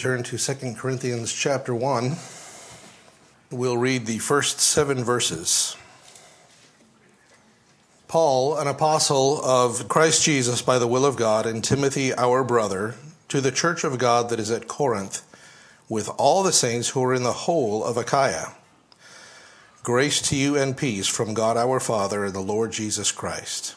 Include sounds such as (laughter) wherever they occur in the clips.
turn to 2 Corinthians chapter 1. We'll read the first seven verses. Paul, an apostle of Christ Jesus by the will of God, and Timothy, our brother, to the church of God that is at Corinth, with all the saints who are in the whole of Achaia. Grace to you and peace from God our Father and the Lord Jesus Christ.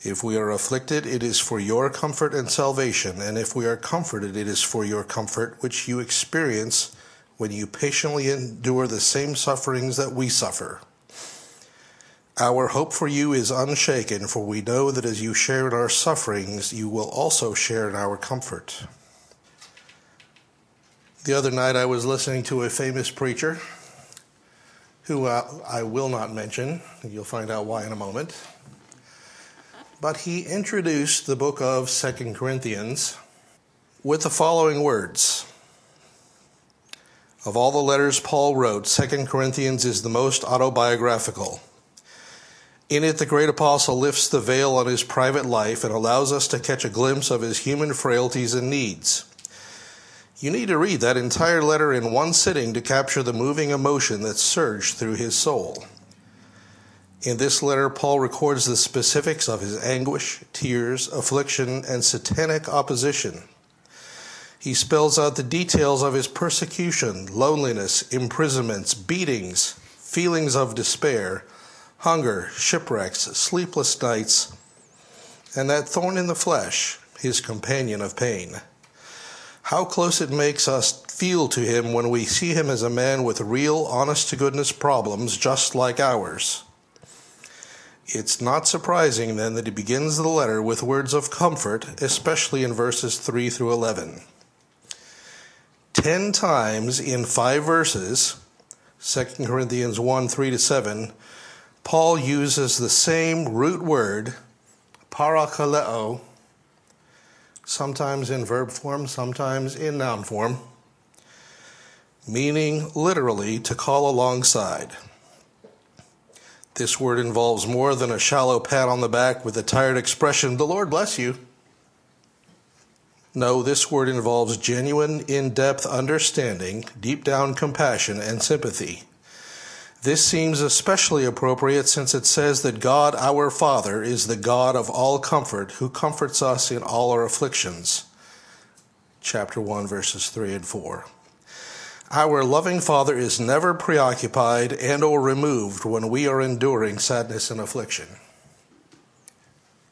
If we are afflicted, it is for your comfort and salvation, and if we are comforted, it is for your comfort, which you experience when you patiently endure the same sufferings that we suffer. Our hope for you is unshaken, for we know that as you share in our sufferings, you will also share in our comfort. The other night, I was listening to a famous preacher who uh, I will not mention. You'll find out why in a moment but he introduced the book of Second Corinthians with the following words. Of all the letters Paul wrote, Second Corinthians is the most autobiographical. In it, the great apostle lifts the veil on his private life and allows us to catch a glimpse of his human frailties and needs. You need to read that entire letter in one sitting to capture the moving emotion that surged through his soul. In this letter, Paul records the specifics of his anguish, tears, affliction, and satanic opposition. He spells out the details of his persecution, loneliness, imprisonments, beatings, feelings of despair, hunger, shipwrecks, sleepless nights, and that thorn in the flesh, his companion of pain. How close it makes us feel to him when we see him as a man with real, honest to goodness problems just like ours. It's not surprising then that he begins the letter with words of comfort, especially in verses 3 through 11. Ten times in five verses, 2 Corinthians 1 3 to 7, Paul uses the same root word, parakaleo, sometimes in verb form, sometimes in noun form, meaning literally to call alongside. This word involves more than a shallow pat on the back with a tired expression, the Lord bless you. No, this word involves genuine, in depth understanding, deep down compassion, and sympathy. This seems especially appropriate since it says that God our Father is the God of all comfort who comforts us in all our afflictions. Chapter 1, verses 3 and 4. Our loving Father is never preoccupied and or removed when we are enduring sadness and affliction.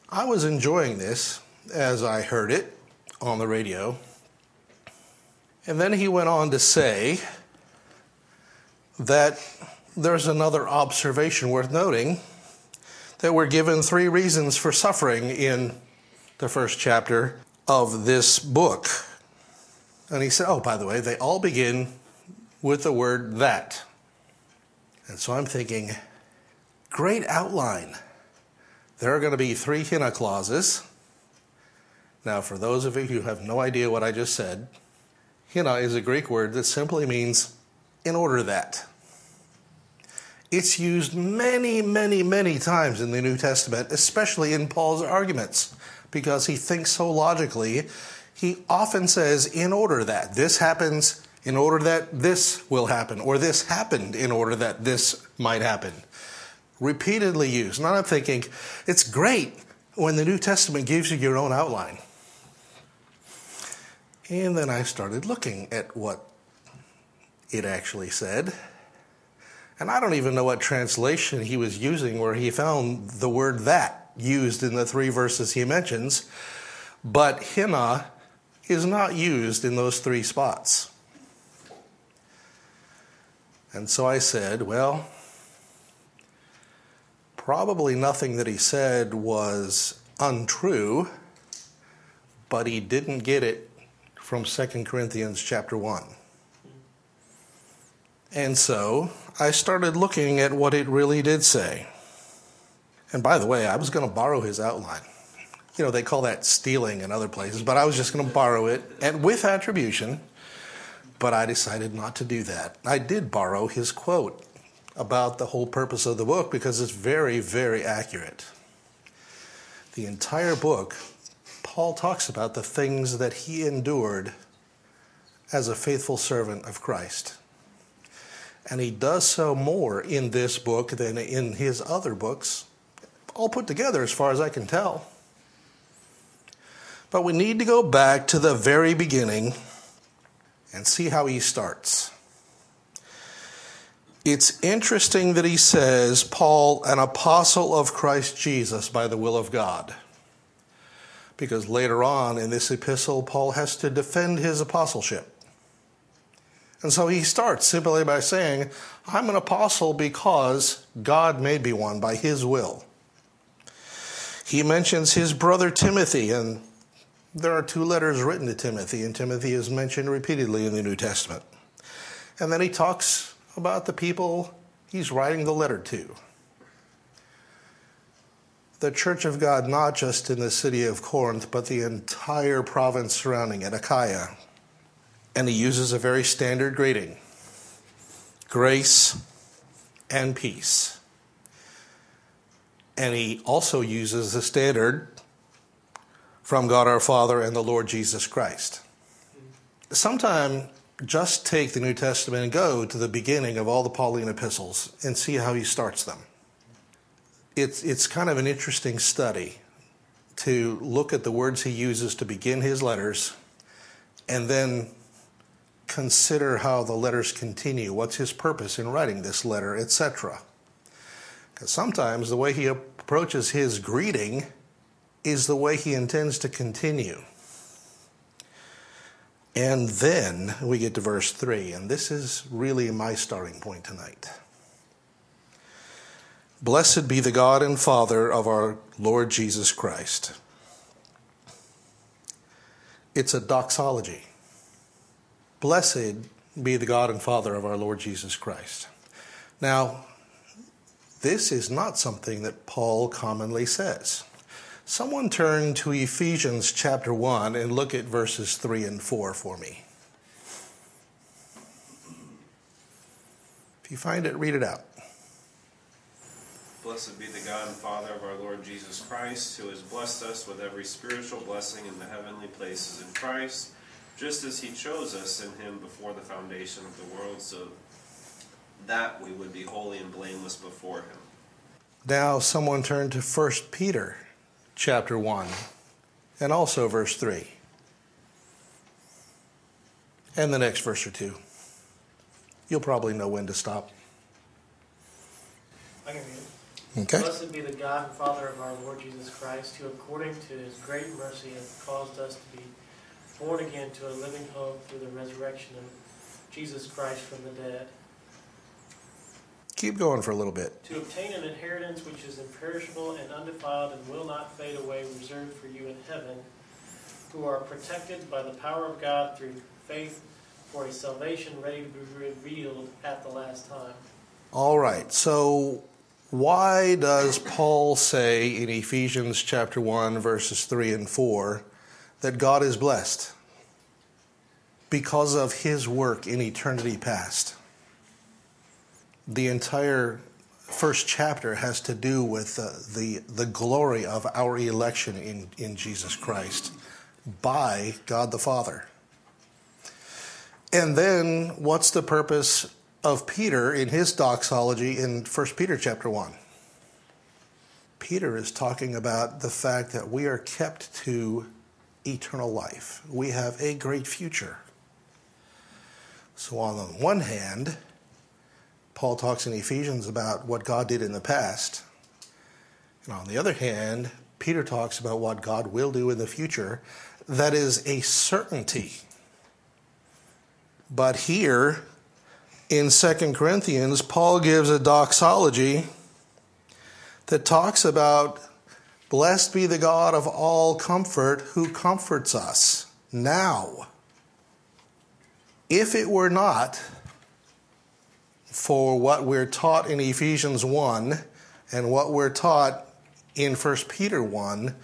I was enjoying this as I heard it on the radio. And then he went on to say that there's another observation worth noting that we're given three reasons for suffering in the first chapter of this book. And he said, oh, by the way, they all begin with the word that. And so I'm thinking, great outline. There are going to be three hina clauses. Now, for those of you who have no idea what I just said, hina is a Greek word that simply means in order that. It's used many, many, many times in the New Testament, especially in Paul's arguments, because he thinks so logically. He often says, in order that. This happens in order that this will happen, or this happened in order that this might happen. Repeatedly used. And I'm thinking, it's great when the New Testament gives you your own outline. And then I started looking at what it actually said. And I don't even know what translation he was using where he found the word that used in the three verses he mentions. But hina is not used in those three spots. And so I said, well, probably nothing that he said was untrue, but he didn't get it from 2 Corinthians chapter 1. And so I started looking at what it really did say. And by the way, I was going to borrow his outline. You know, they call that stealing in other places, but I was just going to borrow it and with attribution. But I decided not to do that. I did borrow his quote about the whole purpose of the book because it's very, very accurate. The entire book, Paul talks about the things that he endured as a faithful servant of Christ. And he does so more in this book than in his other books, all put together as far as I can tell. But we need to go back to the very beginning and see how he starts. It's interesting that he says, Paul, an apostle of Christ Jesus by the will of God. Because later on in this epistle, Paul has to defend his apostleship. And so he starts simply by saying, I'm an apostle because God made me one by his will. He mentions his brother Timothy, and there are two letters written to Timothy, and Timothy is mentioned repeatedly in the New Testament. And then he talks about the people he's writing the letter to. The church of God, not just in the city of Corinth, but the entire province surrounding it, Achaia, and he uses a very standard greeting grace and peace. And he also uses the standard from God our Father and the Lord Jesus Christ. Sometime just take the New Testament and go to the beginning of all the Pauline epistles and see how he starts them. It's, it's kind of an interesting study to look at the words he uses to begin his letters and then consider how the letters continue. What's his purpose in writing this letter, etc. Because sometimes the way he approaches his greeting is the way he intends to continue. And then we get to verse 3, and this is really my starting point tonight. Blessed be the God and Father of our Lord Jesus Christ. It's a doxology. Blessed be the God and Father of our Lord Jesus Christ. Now, this is not something that Paul commonly says. Someone turn to Ephesians chapter 1 and look at verses 3 and 4 for me. If you find it, read it out. Blessed be the God and Father of our Lord Jesus Christ, who has blessed us with every spiritual blessing in the heavenly places in Christ just as he chose us in him before the foundation of the world, so that we would be holy and blameless before him. Now, someone turn to 1 Peter chapter 1 and also verse 3. And the next verse or two. You'll probably know when to stop. I can read. Okay. Blessed be the God and Father of our Lord Jesus Christ, who according to his great mercy hath caused us to be born again to a living hope through the resurrection of Jesus Christ from the dead, Keep going for a little bit. to obtain an inheritance which is imperishable and undefiled and will not fade away, reserved for you in heaven, who are protected by the power of God through faith for a salvation ready to be revealed at the last time. All right. So, why does Paul say in Ephesians chapter 1, verses 3 and 4, that God is blessed? Because of his work in eternity past. The entire first chapter has to do with uh, the, the glory of our election in, in Jesus Christ by God the Father. And then, what's the purpose of Peter in his doxology in 1 Peter chapter 1? Peter is talking about the fact that we are kept to eternal life. We have a great future. So, on the one hand, Paul talks in Ephesians about what God did in the past. And on the other hand, Peter talks about what God will do in the future. That is a certainty. But here in 2 Corinthians, Paul gives a doxology that talks about blessed be the God of all comfort who comforts us now. If it were not for what we're taught in Ephesians 1 and what we're taught in 1 Peter 1,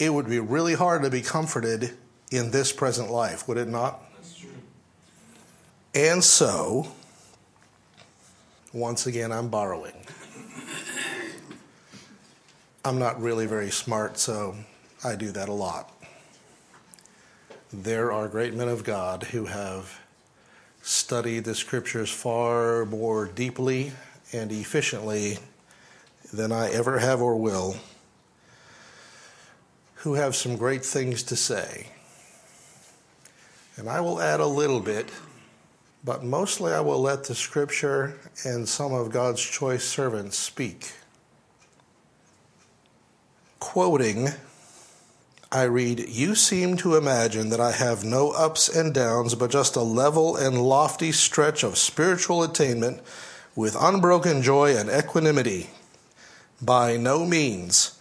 it would be really hard to be comforted in this present life, would it not? That's true. And so, once again, I'm borrowing. I'm not really very smart, so I do that a lot. There are great men of God who have studied the scriptures far more deeply and efficiently than I ever have or will, who have some great things to say. And I will add a little bit, but mostly I will let the scripture and some of God's choice servants speak. Quoting, I read, You seem to imagine that I have no ups and downs, but just a level and lofty stretch of spiritual attainment with unbroken joy and equanimity. By no means.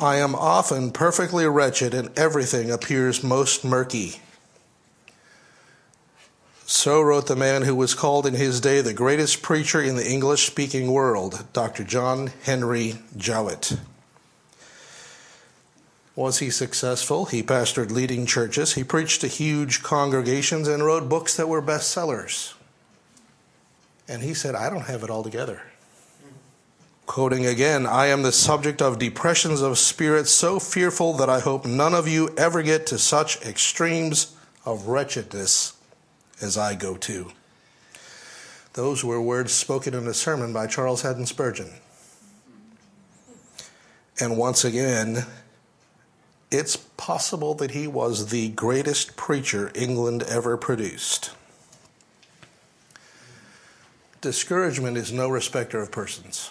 I am often perfectly wretched, and everything appears most murky. So wrote the man who was called in his day the greatest preacher in the English speaking world, Dr. John Henry Jowett. Was he successful? He pastored leading churches, he preached to huge congregations, and wrote books that were bestsellers. And he said, I don't have it all together. Quoting again, I am the subject of depressions of spirit so fearful that I hope none of you ever get to such extremes of wretchedness as I go to. Those were words spoken in a sermon by Charles Haddon Spurgeon. And once again, it's possible that he was the greatest preacher England ever produced. Discouragement is no respecter of persons.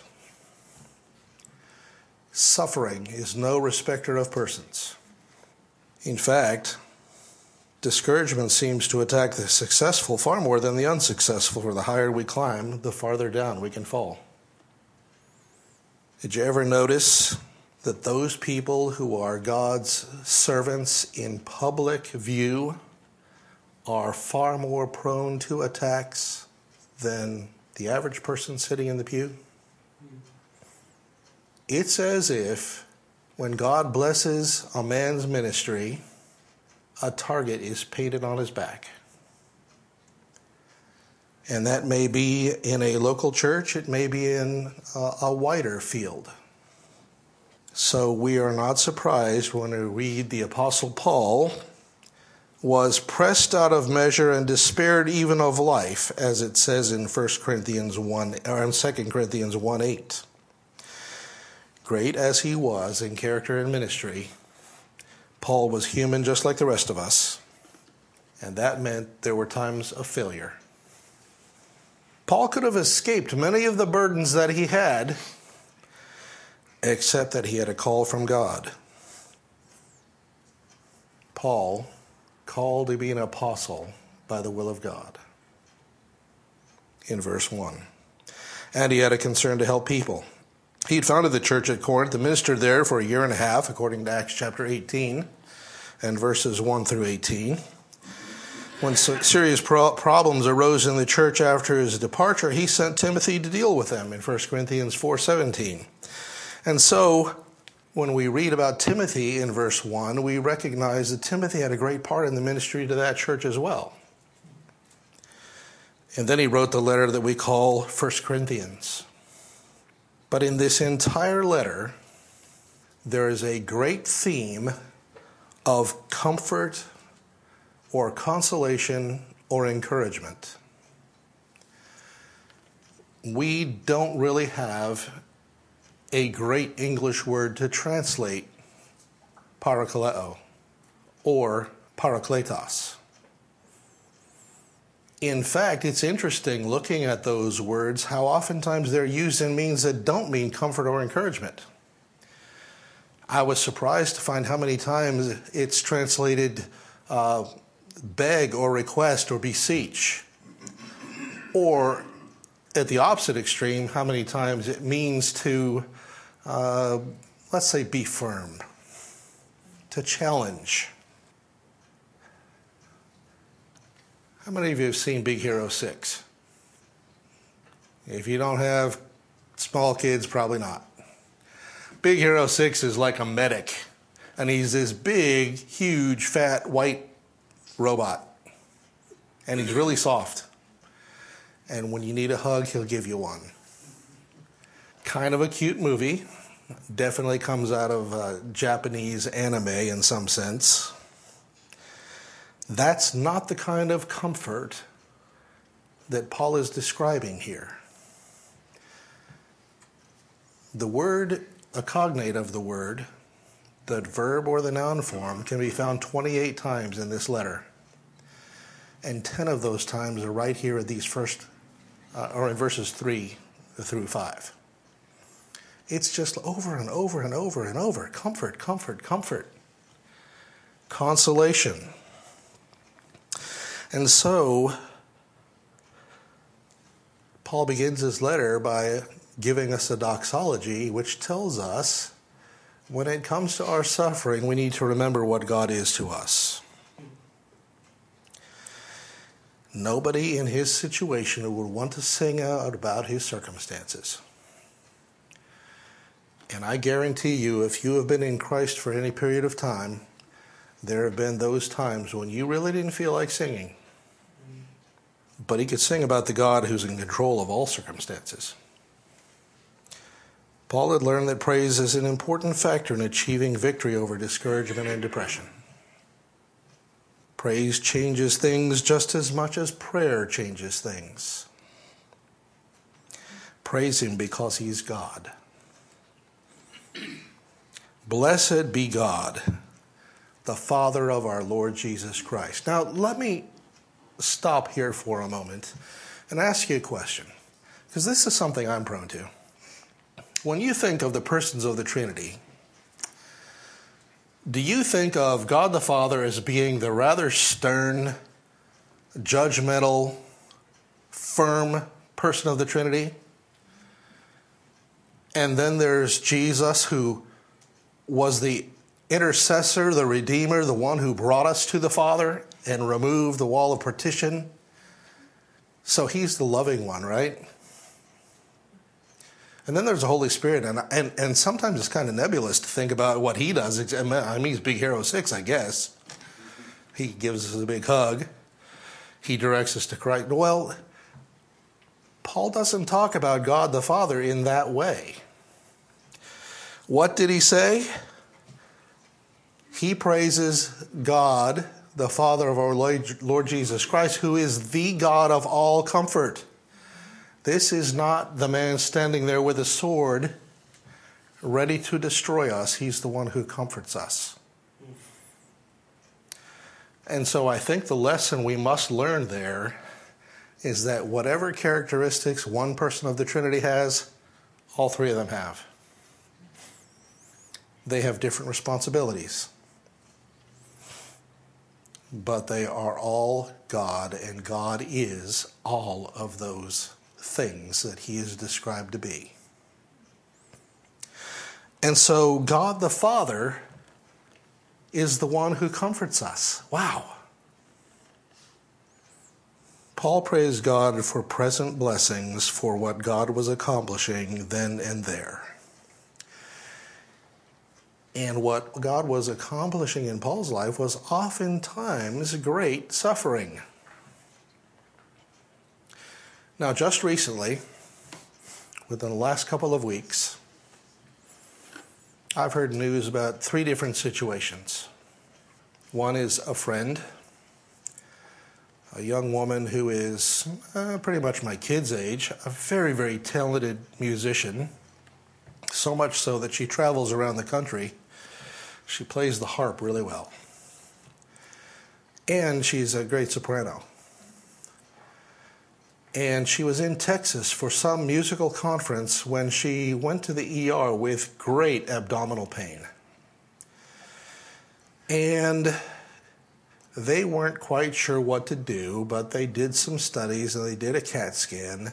Suffering is no respecter of persons. In fact, discouragement seems to attack the successful far more than the unsuccessful, for the higher we climb, the farther down we can fall. Did you ever notice that those people who are God's servants in public view are far more prone to attacks than the average person sitting in the pew? It's as if when God blesses a man's ministry, a target is painted on his back. And that may be in a local church, it may be in a, a wider field. So we are not surprised when we read the Apostle Paul was pressed out of measure and despaired even of life, as it says in 1 Corinthians 1 or in 2 Corinthians 1 8. Great as he was in character and ministry, Paul was human just like the rest of us, and that meant there were times of failure. Paul could have escaped many of the burdens that he had except that he had a call from God. Paul, called to be an apostle by the will of God. In verse 1. And he had a concern to help people. He had founded the church at Corinth and ministered there for a year and a half, according to Acts chapter 18 and verses 1 through 18. When serious problems arose in the church after his departure, he sent Timothy to deal with them in 1 Corinthians 4:17. And so, when we read about Timothy in verse 1, we recognize that Timothy had a great part in the ministry to that church as well. And then he wrote the letter that we call 1 Corinthians. But in this entire letter, there is a great theme of comfort or consolation or encouragement. We don't really have a great English word to translate parakaleo or parakletos. In fact, it's interesting looking at those words how oftentimes they're used in means that don't mean comfort or encouragement. I was surprised to find how many times it's translated uh, beg or request or beseech. Or at the opposite extreme, how many times it means to uh, let's say, be firm, to challenge. How many of you have seen Big Hero 6? If you don't have small kids, probably not. Big Hero 6 is like a medic, and he's this big, huge, fat, white robot. And he's really soft. And when you need a hug, he'll give you one. Kind of a cute movie. Definitely comes out of uh, Japanese anime in some sense. That's not the kind of comfort that Paul is describing here. The word, a cognate of the word, the verb or the noun form, can be found 28 times in this letter. And 10 of those times are right here at these first, uh, or in verses 3 through 5. It's just over and over and over and over comfort, comfort, comfort, consolation. And so, Paul begins his letter by giving us a doxology which tells us when it comes to our suffering, we need to remember what God is to us. Nobody in his situation would want to sing out about his circumstances. And I guarantee you, if you have been in Christ for any period of time, there have been those times when you really didn't feel like singing. But he could sing about the God who's in control of all circumstances. Paul had learned that praise is an important factor in achieving victory over discouragement and depression. Praise changes things just as much as prayer changes things. Praise Him because He's God. (clears throat) Blessed be God, the Father of our Lord Jesus Christ. Now, let me stop here for a moment and ask you a question, because this is something I'm prone to. When you think of the persons of the Trinity, do you think of God the Father as being the rather stern, judgmental, firm person of the Trinity? And then there's Jesus, who was the intercessor, the redeemer, the one who brought us to the Father and removed the wall of partition. So he's the loving one, right? And then there's the Holy Spirit, and and and sometimes it's kind of nebulous to think about what he does. I mean, he's Big Hero Six, I guess. He gives us a big hug. He directs us to Christ. Well, Paul doesn't talk about God the Father in that way. What did he say? He praises God, the Father of our Lord Jesus Christ, who is the God of all comfort. This is not the man standing there with a sword ready to destroy us. He's the one who comforts us. And so I think the lesson we must learn there is that whatever characteristics one person of the Trinity has, all three of them have. They have different responsibilities. But they are all God, and God is all of those things that he is described to be. And so, God the Father is the one who comforts us. Wow. Paul praised God for present blessings for what God was accomplishing then and there. And what God was accomplishing in Paul's life was oftentimes great suffering. Now, just recently, within the last couple of weeks, I've heard news about three different situations. One is a friend, a young woman who is uh, pretty much my kid's age, a very, very talented musician, so much so that she travels around the country. She plays the harp really well. And she's a great soprano and she was in Texas for some musical conference when she went to the ER with great abdominal pain. And they weren't quite sure what to do, but they did some studies and they did a CAT scan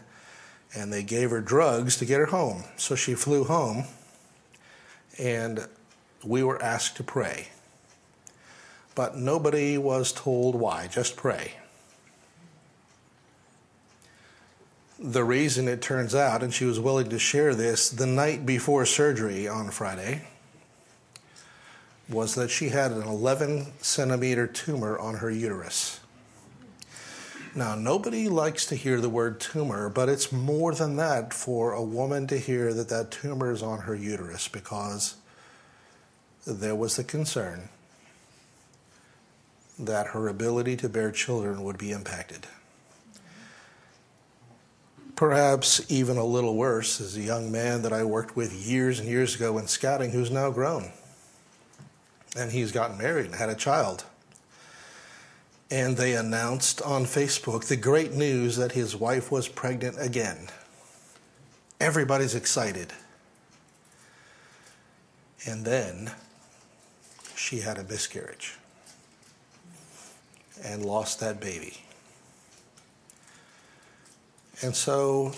and they gave her drugs to get her home. So she flew home and we were asked to pray. But nobody was told why, just pray. the reason it turns out, and she was willing to share this the night before surgery on Friday, was that she had an 11 centimeter tumor on her uterus. Now, nobody likes to hear the word tumor, but it's more than that for a woman to hear that that tumor is on her uterus because there was the concern that her ability to bear children would be impacted. Perhaps even a little worse is a young man that I worked with years and years ago in scouting who's now grown. And he's gotten married and had a child. And they announced on Facebook the great news that his wife was pregnant again. Everybody's excited. And then she had a miscarriage and lost that baby. And so,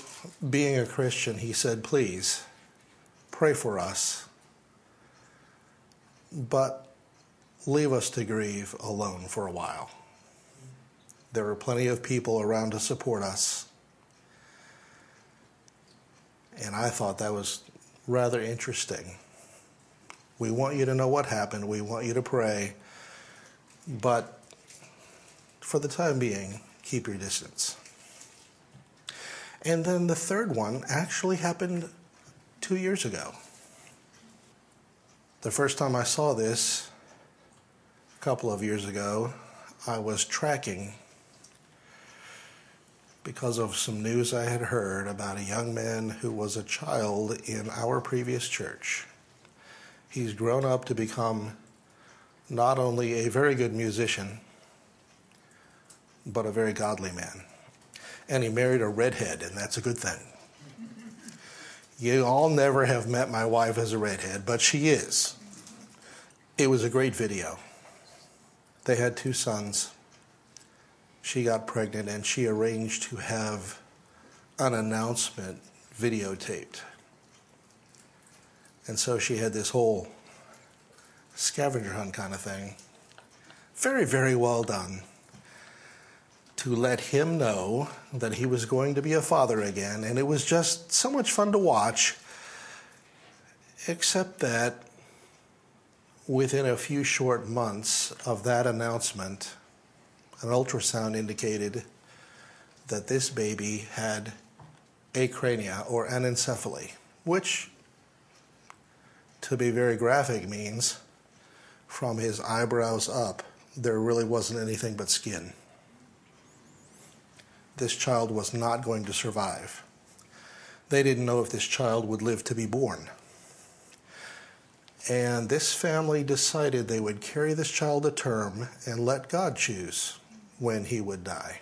being a Christian, he said, Please pray for us, but leave us to grieve alone for a while. There are plenty of people around to support us. And I thought that was rather interesting. We want you to know what happened, we want you to pray, but for the time being, keep your distance. And then the third one actually happened two years ago. The first time I saw this, a couple of years ago, I was tracking because of some news I had heard about a young man who was a child in our previous church. He's grown up to become not only a very good musician, but a very godly man and he married a redhead, and that's a good thing. You all never have met my wife as a redhead, but she is. It was a great video. They had two sons. She got pregnant, and she arranged to have an announcement videotaped. And so she had this whole scavenger hunt kind of thing. Very, very well done to let him know that he was going to be a father again. And it was just so much fun to watch, except that within a few short months of that announcement, an ultrasound indicated that this baby had acrania or anencephaly, which, to be very graphic, means from his eyebrows up, there really wasn't anything but skin this child was not going to survive. They didn't know if this child would live to be born. And this family decided they would carry this child to term and let God choose when he would die.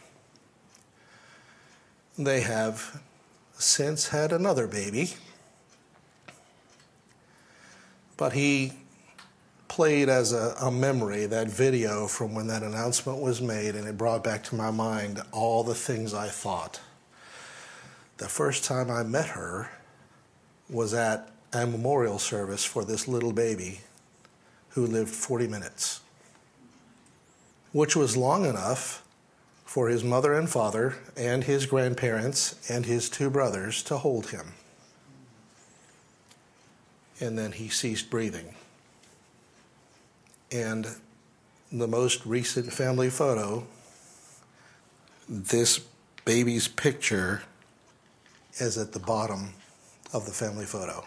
They have since had another baby, but he played as a, a, memory that video from when that announcement was made, and it brought back to my mind all the things I thought. The first time I met her was at a memorial service for this little baby who lived 40 minutes, which was long enough for his mother and father and his grandparents and his two brothers to hold him. And then he ceased breathing. And the most recent family photo, this baby's picture is at the bottom of the family photo.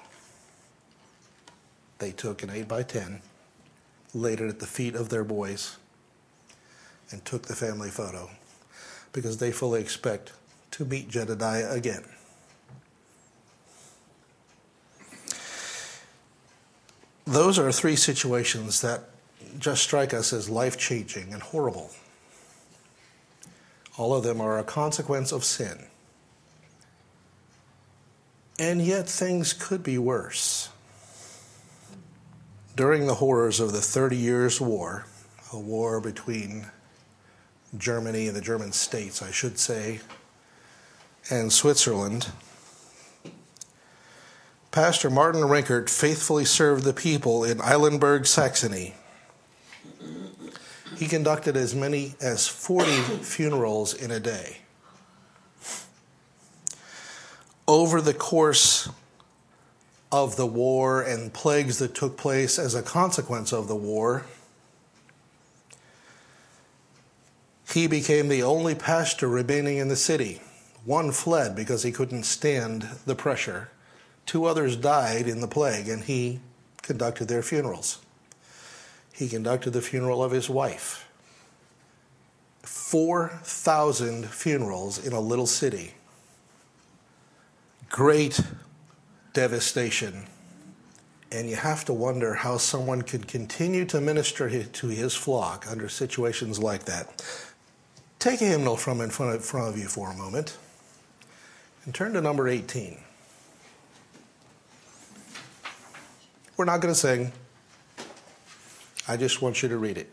They took an 8 by 10 laid it at the feet of their boys, and took the family photo because they fully expect to meet Jedediah again. Those are three situations that just strike us as life changing and horrible. All of them are a consequence of sin. And yet, things could be worse. During the horrors of the Thirty Years' War, a war between Germany and the German states, I should say, and Switzerland, Pastor Martin Rinkart faithfully served the people in Eilenburg, Saxony he conducted as many as 40 funerals in a day. over the course of the war and plagues that took place as a consequence of the war, he became the only pastor remaining in the city. One fled because he couldn't stand the pressure. Two others died in the plague, and he conducted their funerals. He conducted the funeral of his wife. 4,000 funerals in a little city. Great devastation. And you have to wonder how someone could continue to minister to his flock under situations like that. Take a hymnal from in front of, you for a moment and turn to number 18. We're not going to sing. I just want you to read it.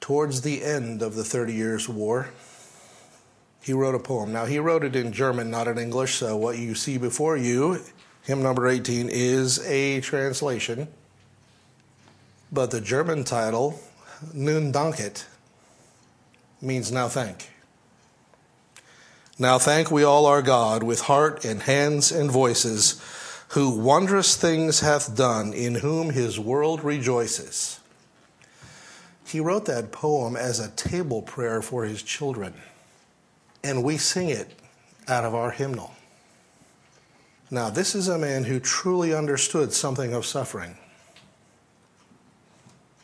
Towards the end of the Thirty Years' War, he wrote a poem. Now, he wrote it in German, not in English, so what you see before you, hymn number 18, is a translation. But the German title, Nun Danket, means now thank. Now thank we all our God with heart and hands and voices who wondrous things hath done, in whom his world rejoices. He wrote that poem as a table prayer for his children, and we sing it out of our hymnal. Now, this is a man who truly understood something of suffering.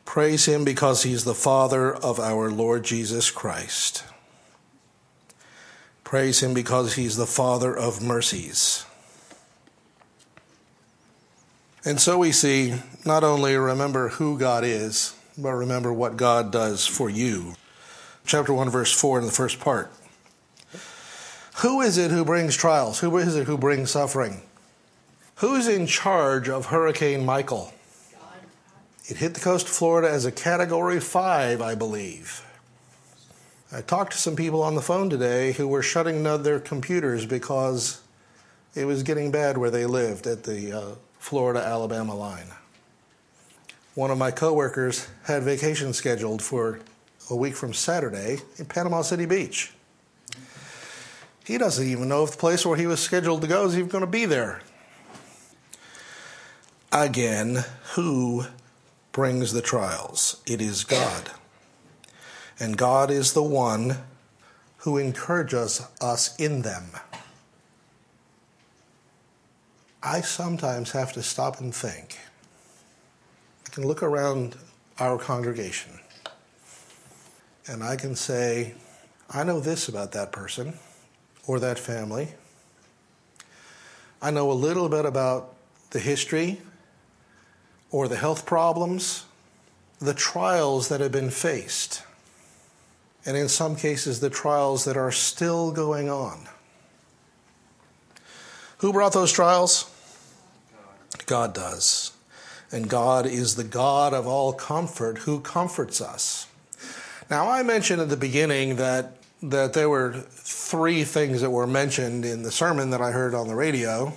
Praise him because he's the Father of our Lord Jesus Christ. Praise him because he's the Father of mercies. And so we see not only remember who God is, but remember what God does for you. Chapter 1, verse 4 in the first part. Who is it who brings trials? Who is it who brings suffering? Who's in charge of Hurricane Michael? It hit the coast of Florida as a category five, I believe. I talked to some people on the phone today who were shutting their computers because it was getting bad where they lived at the uh, Florida Alabama line. One of my coworkers had vacation scheduled for a week from Saturday in Panama City Beach. He doesn't even know if the place where he was scheduled to go is even going to be there. Again, who brings the trials? It is God. And God is the one who encourages us in them. I sometimes have to stop and think. I can look around our congregation and I can say, I know this about that person or that family. I know a little bit about the history or the health problems, the trials that have been faced, and in some cases, the trials that are still going on. Who brought those trials? God does. And God is the God of all comfort who comforts us. Now, I mentioned at the beginning that, that there were three things that were mentioned in the sermon that I heard on the radio.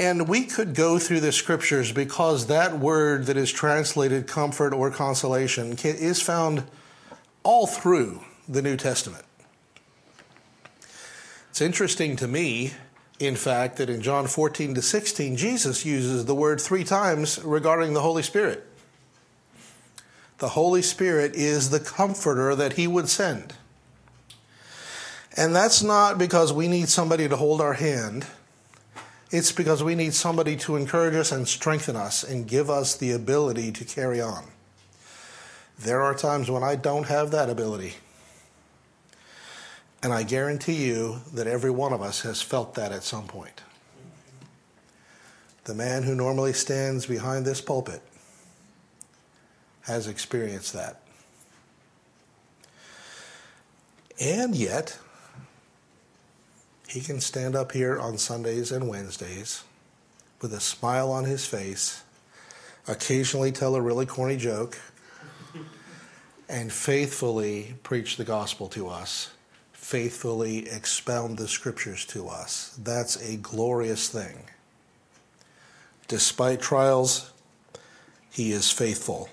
And we could go through the scriptures because that word that is translated comfort or consolation is found all through the New Testament. It's interesting to me, in fact, that in John 14 to 16, Jesus uses the word three times regarding the Holy Spirit. The Holy Spirit is the comforter that He would send. And that's not because we need somebody to hold our hand. It's because we need somebody to encourage us and strengthen us and give us the ability to carry on. There are times when I don't have that ability. And I guarantee you that every one of us has felt that at some point. The man who normally stands behind this pulpit has experienced that. And yet, he can stand up here on Sundays and Wednesdays with a smile on his face, occasionally tell a really corny joke, and faithfully preach the gospel to us faithfully expound the scriptures to us. That's a glorious thing. Despite trials, he is faithful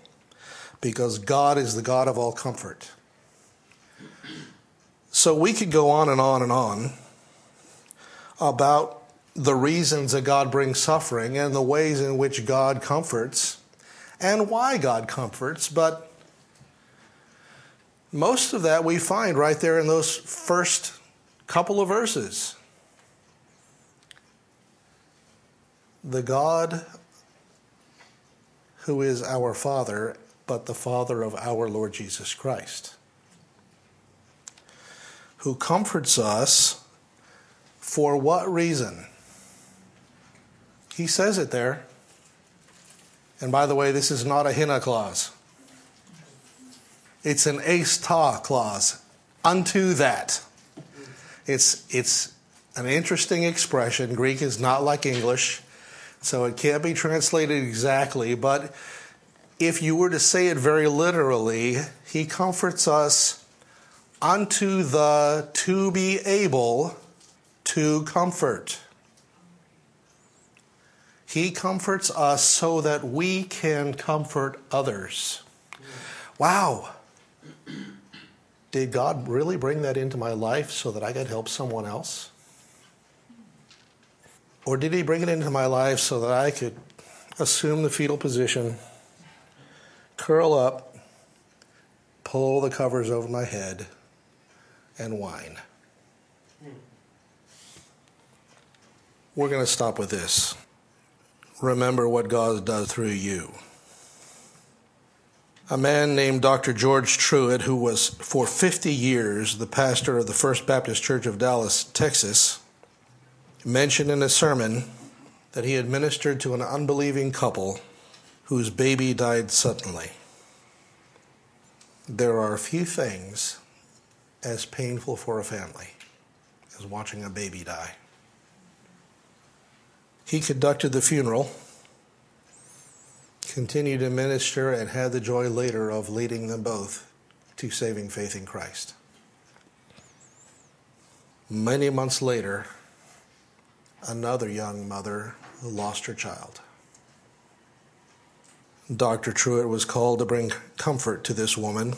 because God is the God of all comfort. So we could go on and on and on about the reasons that God brings suffering and the ways in which God comforts and why God comforts, but most of that we find right there in those first couple of verses. The God who is our Father, but the Father of our Lord Jesus Christ, who comforts us for what reason? He says it there. And by the way, this is not a hina clause. It's an eis to clause. Unto that. It's, it's an interesting expression. Greek is not like English, so it can't be translated exactly. But if you were to say it very literally, he comforts us unto the to be able to comfort. He comforts us so that we can comfort others. Wow. Did God really bring that into my life so that I could help someone else? Or did He bring it into my life so that I could assume the fetal position, curl up, pull the covers over my head, and whine? We're going to stop with this. Remember what God does through you. A man named Dr. George Truett, who was for 50 years the pastor of the First Baptist Church of Dallas, Texas, mentioned in a sermon that he had ministered to an unbelieving couple whose baby died suddenly. There are few things as painful for a family as watching a baby die. He conducted the funeral, continued to minister, and had the joy later of leading them both to saving faith in Christ. Many months later, another young mother lost her child. Dr. Truett was called to bring comfort to this woman,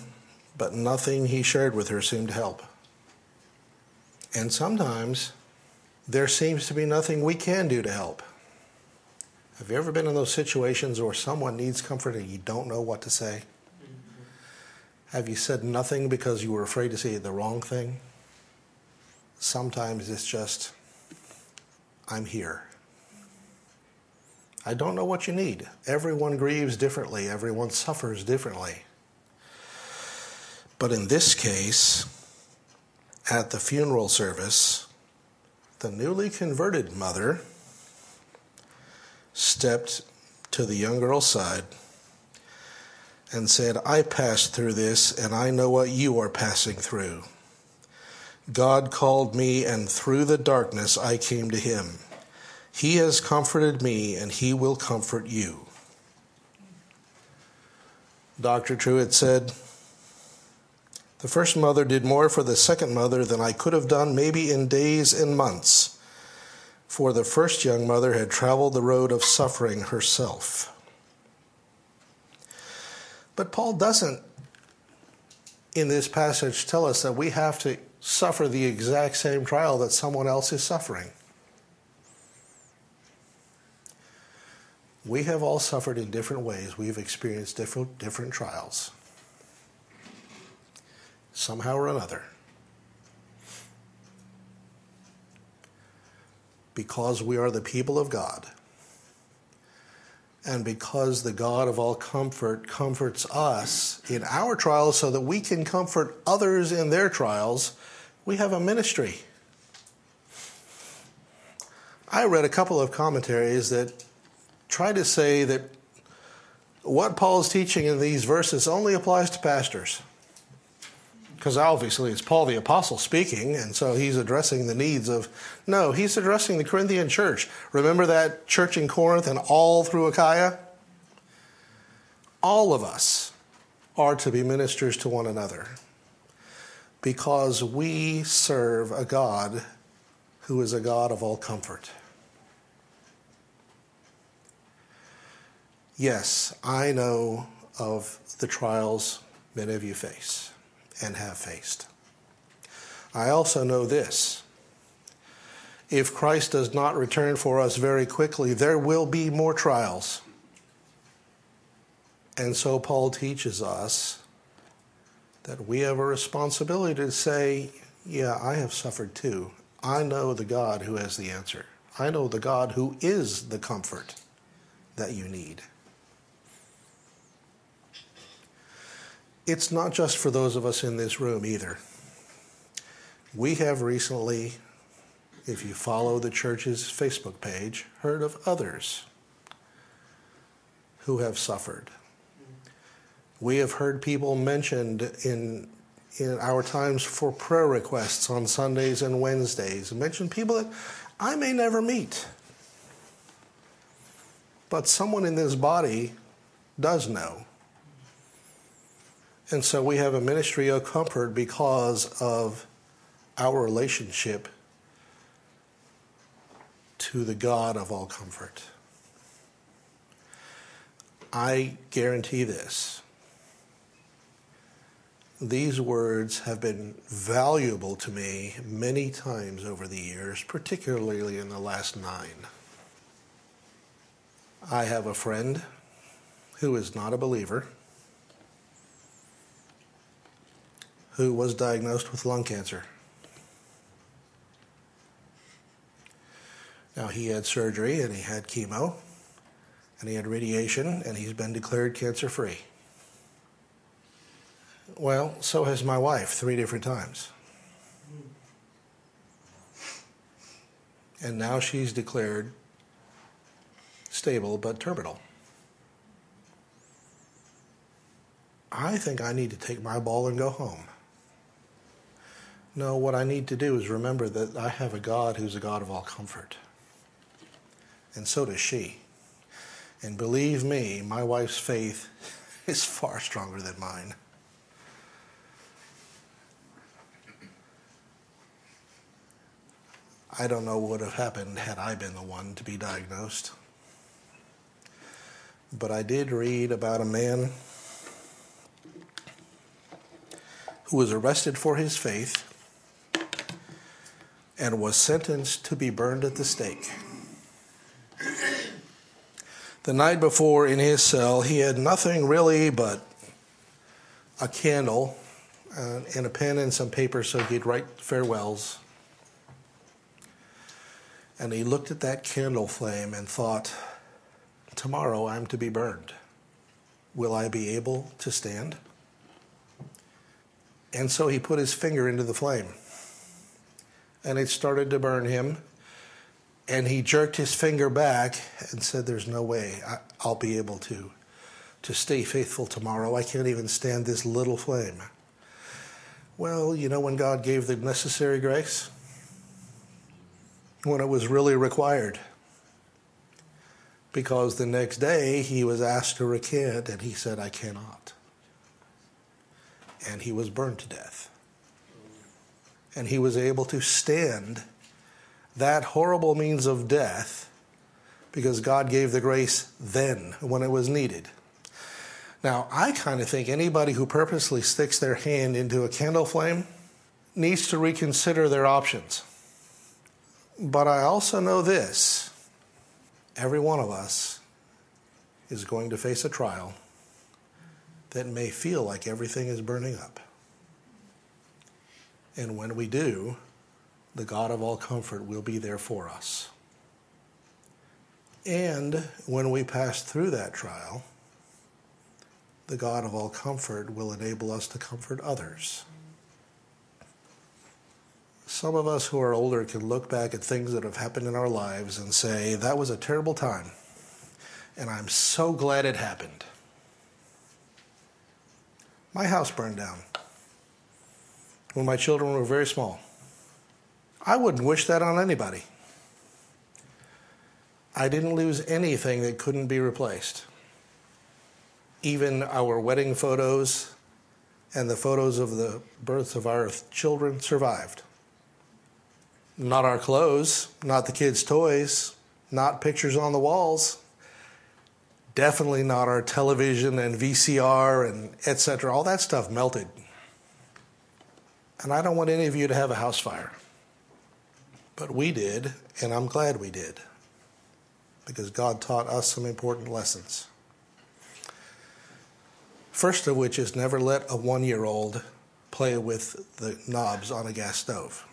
but nothing he shared with her seemed to help. And sometimes there seems to be nothing we can do to help. Have you ever been in those situations where someone needs comfort and you don't know what to say? Mm-hmm. Have you said nothing because you were afraid to say the wrong thing? Sometimes it's just, I'm here. I don't know what you need. Everyone grieves differently, everyone suffers differently. But in this case, at the funeral service, the newly converted mother stepped to the young girl's side and said, I passed through this and I know what you are passing through. God called me, and through the darkness I came to him. He has comforted me, and he will comfort you. Dr. Truett said, The first mother did more for the second mother than I could have done, maybe in days and months for the first young mother had traveled the road of suffering herself. But Paul doesn't, in this passage, tell us that we have to suffer the exact same trial that someone else is suffering. We have all suffered in different ways. We've experienced different, different trials, somehow or another. Because we are the people of God. And because the God of all comfort comforts us in our trials so that we can comfort others in their trials, we have a ministry. I read a couple of commentaries that try to say that what Paul is teaching in these verses only applies to pastors because obviously it's Paul the Apostle speaking, and so he's addressing the needs of. No, he's addressing the Corinthian church. Remember that church in Corinth and all through Achaia? All of us are to be ministers to one another because we serve a God who is a God of all comfort. Yes, I know of the trials many of you face and have faced. I also know this if Christ does not return for us very quickly, there will be more trials. And so Paul teaches us that we have a responsibility to say, Yeah, I have suffered too. I know the God who has the answer. I know the God who is the comfort that you need. It's not just for those of us in this room either. We have recently, if you follow the church's Facebook page, heard of others who have suffered. We have heard people mentioned in in our times for prayer requests on Sundays and Wednesdays. mentioned people that I may never meet. But someone in this body does know. And so we have a ministry of comfort because of our relationship to the God of all comfort. I guarantee this. These words have been valuable to me many times over the years, particularly in the last nine. I have a friend who is not a believer who was diagnosed with lung cancer. Now, he had surgery and he had chemo and he had radiation and he's been declared cancer free. Well, so has my wife three different times. And now she's declared stable but terminal. I think I need to take my ball and go home. No, what I need to do is remember that I have a God who's a God of all comfort. And so does she. And believe me, my wife's faith (laughs) is far stronger than mine. I don't know what would have happened had I been the one to be diagnosed. But I did read about a man who was arrested for his faith and was sentenced to be burned at the stake. The night before in his cell, he had nothing really but a candle uh, and a pen and some paper so he'd write farewells. And he looked at that candle flame and thought, Tomorrow I'm to be burned. Will I be able to stand? And so he put his finger into the flame. And it started to burn him. And he jerked his finger back and said, There's no way I'll be able to, to stay faithful tomorrow. I can't even stand this little flame. Well, you know when God gave the necessary grace? when it was really required. Because the next day he was asked to recant and he said, I cannot. And he was burned to death. And he was able to stand that horrible means of death because God gave the grace then when it was needed. Now, I kind of think anybody who purposely sticks their hand into a candle flame needs to reconsider their options. But I also know this every one of us is going to face a trial that may feel like everything is burning up. And when we do, the God of all comfort will be there for us. And when we pass through that trial, the God of all comfort will enable us to comfort others. Some of us who are older can look back at things that have happened in our lives and say, that was a terrible time, and I'm so glad it happened. My house burned down when my children were very small. I wouldn't wish that on anybody. I didn't lose anything that couldn't be replaced. Even our wedding photos and the photos of the births of our children survived. Not our clothes, not the kids' toys, not pictures on the walls. Definitely not our television and VCR and etc. All that stuff melted. And I don't want any of you to have a house fire. But we did, and I'm glad we did, because God taught us some important lessons. First of which is never let a one year old play with the knobs on a gas stove.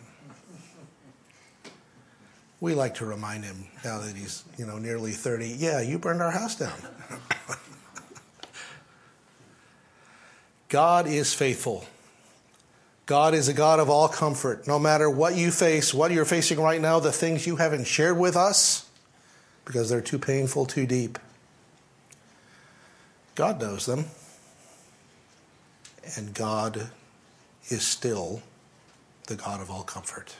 We like to remind him now that he's, you know, nearly 30, yeah, you burned our house down. (laughs) God is faithful. God is a God of all comfort. No matter what you face, what you're facing right now, the things you haven't shared with us, because they're too painful, too deep. God knows them. And God is still the God of all comfort.